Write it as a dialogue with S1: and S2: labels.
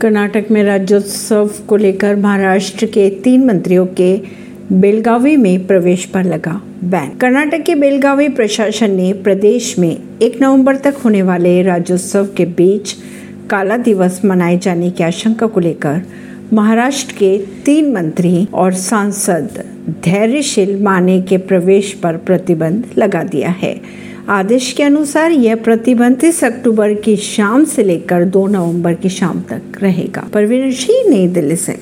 S1: कर्नाटक में राज्योत्सव को लेकर महाराष्ट्र के तीन मंत्रियों के बेलगावी में प्रवेश पर लगा बैन। कर्नाटक के बेलगावी प्रशासन ने प्रदेश में एक नवंबर तक होने वाले राज्योत्सव के बीच काला दिवस मनाए जाने की आशंका को लेकर महाराष्ट्र के तीन मंत्री और सांसद धैर्यशील माने के प्रवेश पर प्रतिबंध लगा दिया है। आदेश के अनुसार यह प्रतिबंध इस अक्टूबर की शाम से लेकर 2 नवंबर की शाम तक रहेगा। परवीन सिंह, नई दिल्ली से।